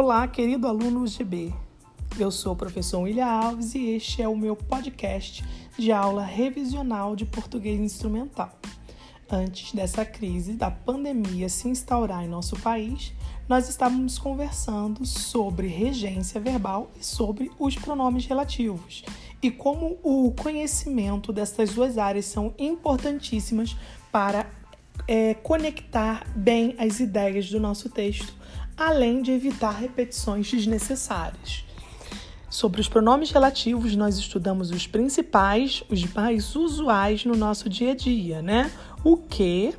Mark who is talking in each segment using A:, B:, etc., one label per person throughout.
A: Olá, querido aluno UGB. Eu sou o professor William Alves e este é o meu podcast de aula revisional de português instrumental. Antes dessa crise da pandemia se instaurar em nosso país, nós estávamos conversando sobre regência verbal e sobre os pronomes relativos e como o conhecimento dessas duas áreas são importantíssimas para é, conectar bem as ideias do nosso texto, além de evitar repetições desnecessárias. Sobre os pronomes relativos, nós estudamos os principais, os mais usuais no nosso dia a dia, né? O que,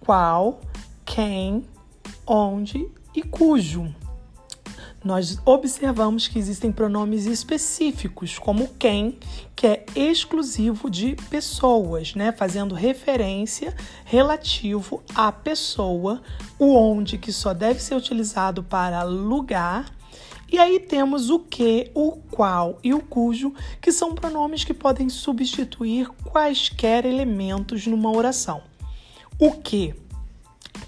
A: qual, quem, onde e cujo nós observamos que existem pronomes específicos, como quem, que é exclusivo de pessoas, né? fazendo referência relativo à pessoa, o onde, que só deve ser utilizado para lugar. E aí temos o que, o qual e o cujo, que são pronomes que podem substituir quaisquer elementos numa oração. O que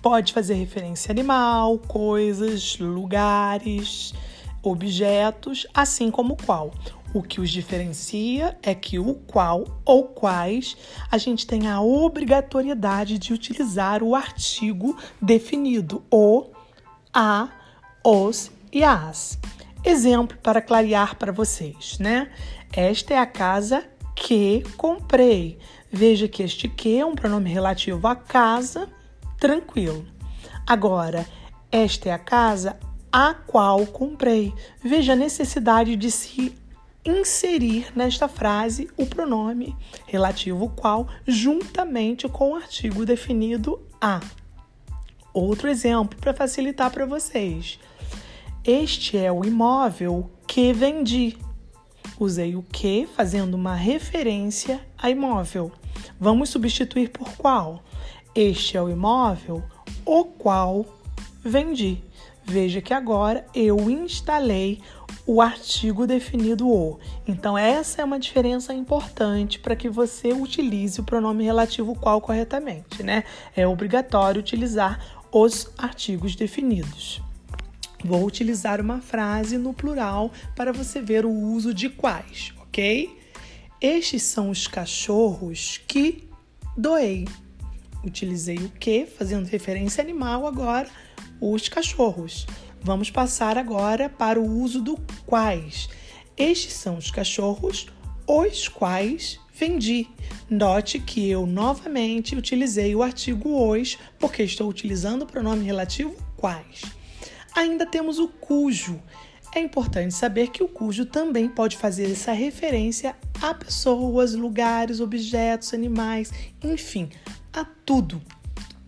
A: Pode fazer referência a animal, coisas, lugares, objetos, assim como qual. O que os diferencia é que o qual ou quais a gente tem a obrigatoriedade de utilizar o artigo definido, o, a, os e as. Exemplo para clarear para vocês, né? Esta é a casa que comprei. Veja que este que é um pronome relativo à casa tranquilo. Agora, esta é a casa a qual comprei. Veja a necessidade de se inserir nesta frase o pronome relativo qual juntamente com o artigo definido a. Outro exemplo para facilitar para vocês. Este é o imóvel que vendi. Usei o que fazendo uma referência a imóvel. Vamos substituir por qual? Este é o imóvel o qual vendi. Veja que agora eu instalei o artigo definido o. Então, essa é uma diferença importante para que você utilize o pronome relativo qual corretamente, né? É obrigatório utilizar os artigos definidos. Vou utilizar uma frase no plural para você ver o uso de quais, ok? Estes são os cachorros que doei utilizei o que, fazendo referência animal, agora os cachorros. Vamos passar agora para o uso do quais. Estes são os cachorros, os quais vendi. Note que eu novamente utilizei o artigo os, porque estou utilizando o pronome relativo quais. Ainda temos o cujo. É importante saber que o cujo também pode fazer essa referência a pessoas, lugares, objetos, animais, enfim, tudo.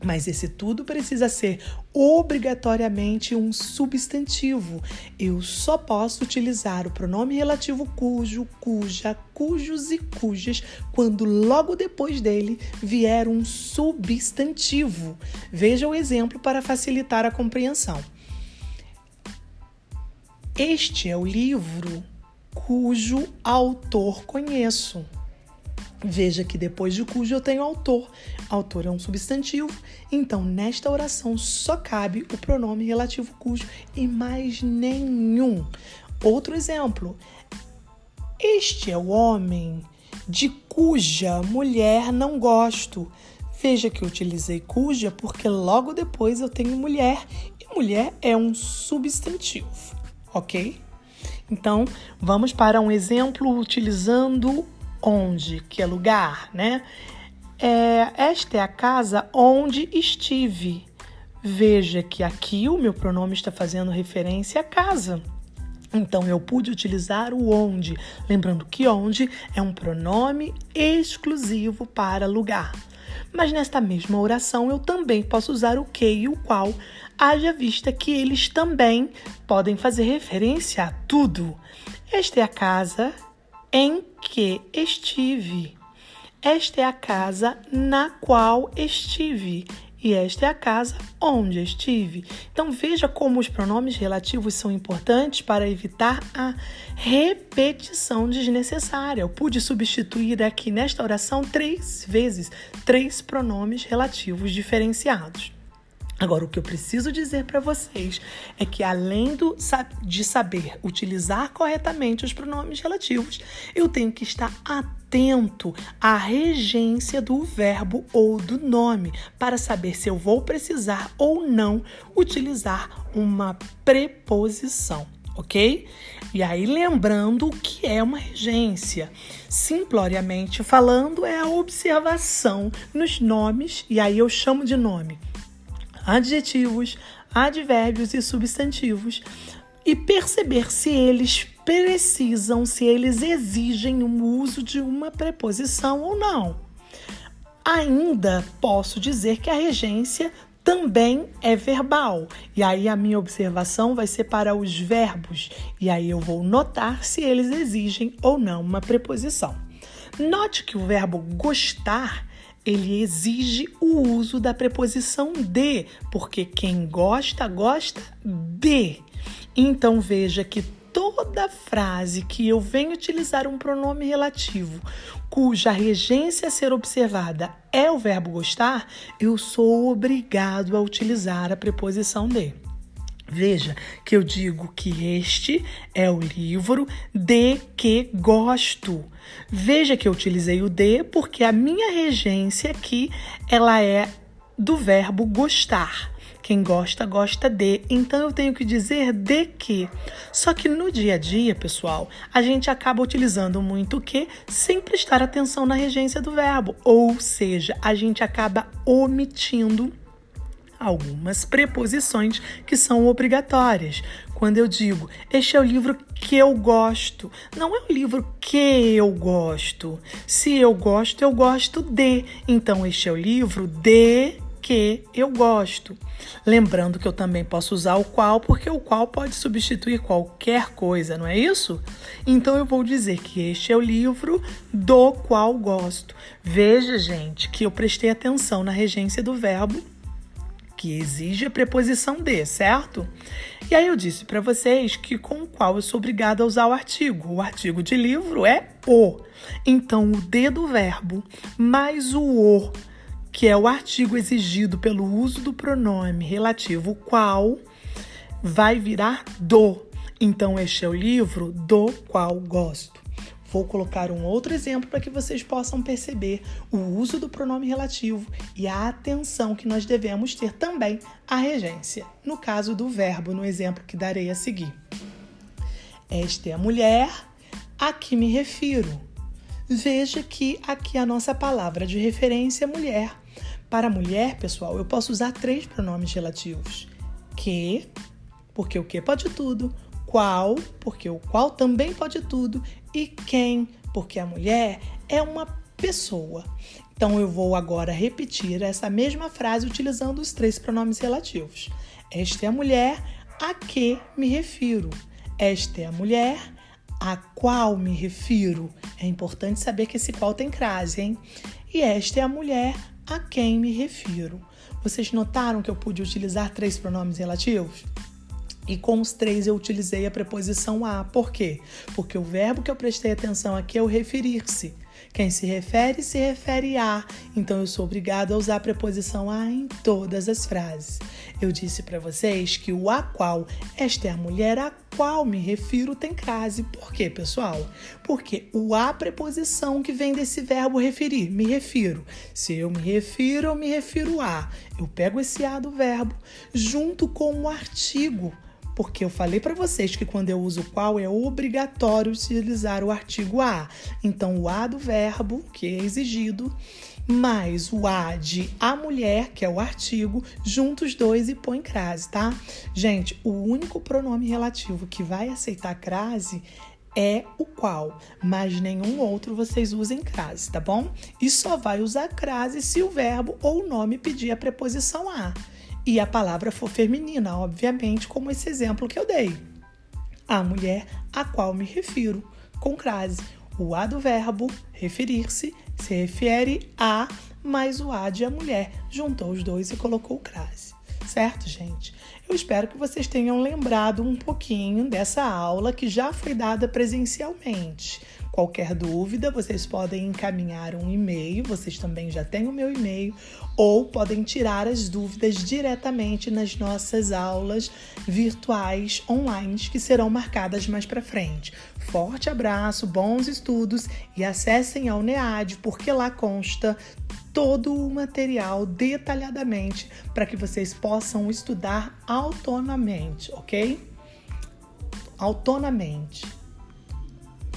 A: Mas esse tudo precisa ser obrigatoriamente um substantivo. Eu só posso utilizar o pronome relativo cujo, cuja, cujos e cujas quando logo depois dele vier um substantivo. Veja o exemplo para facilitar a compreensão. Este é o livro cujo autor conheço. Veja que depois de cujo eu tenho autor. Autor é um substantivo, então nesta oração só cabe o pronome relativo cujo e mais nenhum. Outro exemplo. Este é o homem de cuja mulher não gosto. Veja que eu utilizei cuja porque logo depois eu tenho mulher e mulher é um substantivo, ok? Então, vamos para um exemplo utilizando onde, que é lugar, né? É, esta é a casa onde estive. Veja que aqui o meu pronome está fazendo referência à casa. Então eu pude utilizar o onde, lembrando que onde é um pronome exclusivo para lugar. Mas nesta mesma oração eu também posso usar o que e o qual, haja vista que eles também podem fazer referência a tudo. Esta é a casa em que estive. Esta é a casa na qual estive. E esta é a casa onde estive. Então veja como os pronomes relativos são importantes para evitar a repetição desnecessária. Eu pude substituir aqui nesta oração três vezes três pronomes relativos diferenciados. Agora, o que eu preciso dizer para vocês é que, além do, de saber utilizar corretamente os pronomes relativos, eu tenho que estar atento à regência do verbo ou do nome para saber se eu vou precisar ou não utilizar uma preposição ok? E aí, lembrando o que é uma regência. Simploriamente falando, é a observação nos nomes, e aí eu chamo de nome adjetivos, advérbios e substantivos e perceber se eles precisam, se eles exigem o uso de uma preposição ou não. Ainda posso dizer que a regência também é verbal. E aí a minha observação vai ser para os verbos, e aí eu vou notar se eles exigem ou não uma preposição. Note que o verbo gostar ele exige o uso da preposição de, porque quem gosta, gosta de. Então veja que toda frase que eu venho utilizar um pronome relativo cuja regência a ser observada é o verbo gostar, eu sou obrigado a utilizar a preposição de. Veja que eu digo que este é o livro de que gosto. Veja que eu utilizei o de porque a minha regência aqui ela é do verbo gostar. Quem gosta, gosta de. Então eu tenho que dizer de que. Só que no dia a dia, pessoal, a gente acaba utilizando muito o que sem prestar atenção na regência do verbo. Ou seja, a gente acaba omitindo algumas preposições que são obrigatórias. Quando eu digo, este é o livro que eu gosto, não é o livro que eu gosto. Se eu gosto, eu gosto de. Então, este é o livro de que eu gosto. Lembrando que eu também posso usar o qual, porque o qual pode substituir qualquer coisa, não é isso? Então eu vou dizer que este é o livro do qual gosto. Veja, gente, que eu prestei atenção na regência do verbo que exige a preposição de, certo? E aí eu disse para vocês que com o qual eu sou obrigada a usar o artigo. O artigo de livro é o. Então, o de do verbo mais o o, que é o artigo exigido pelo uso do pronome relativo qual, vai virar do. Então, este é o livro do qual gosto. Vou colocar um outro exemplo para que vocês possam perceber o uso do pronome relativo e a atenção que nós devemos ter também à regência. No caso do verbo, no exemplo que darei a seguir. Esta é a mulher a que me refiro. Veja que aqui a nossa palavra de referência é mulher. Para mulher, pessoal, eu posso usar três pronomes relativos: que, porque o que pode tudo, qual, porque o qual também pode tudo, e quem, porque a mulher é uma pessoa. Então eu vou agora repetir essa mesma frase utilizando os três pronomes relativos. Esta é a mulher a que me refiro. Esta é a mulher a qual me refiro. É importante saber que esse qual tem crase, hein? E esta é a mulher a quem me refiro. Vocês notaram que eu pude utilizar três pronomes relativos? E com os três eu utilizei a preposição a. Por quê? Porque o verbo que eu prestei atenção aqui é o referir-se. Quem se refere, se refere a. Então eu sou obrigado a usar a preposição a em todas as frases. Eu disse para vocês que o a qual, esta é a mulher a qual me refiro, tem crase. Por quê, pessoal? Porque o a preposição que vem desse verbo referir, me refiro. Se eu me refiro, eu me refiro a. Eu pego esse a do verbo junto com o artigo porque eu falei para vocês que quando eu uso qual é obrigatório utilizar o artigo a. Então, o a do verbo, que é exigido, mais o a de a mulher, que é o artigo, juntos os dois e põe crase, tá? Gente, o único pronome relativo que vai aceitar crase é o qual, mas nenhum outro vocês usem crase, tá bom? E só vai usar crase se o verbo ou o nome pedir a preposição a e a palavra for feminina, obviamente, como esse exemplo que eu dei. A mulher a qual me refiro, com crase. O a do verbo referir-se se refere a mais o a de a mulher. Juntou os dois e colocou crase. Certo, gente? Eu espero que vocês tenham lembrado um pouquinho dessa aula que já foi dada presencialmente. Qualquer dúvida, vocês podem encaminhar um e-mail, vocês também já têm o meu e-mail, ou podem tirar as dúvidas diretamente nas nossas aulas virtuais online que serão marcadas mais para frente. Forte abraço, bons estudos e acessem ao NEAD, porque lá consta todo o material detalhadamente para que vocês possam estudar autonomamente, ok? Autonomamente.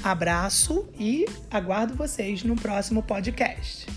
A: Abraço e aguardo vocês no próximo podcast.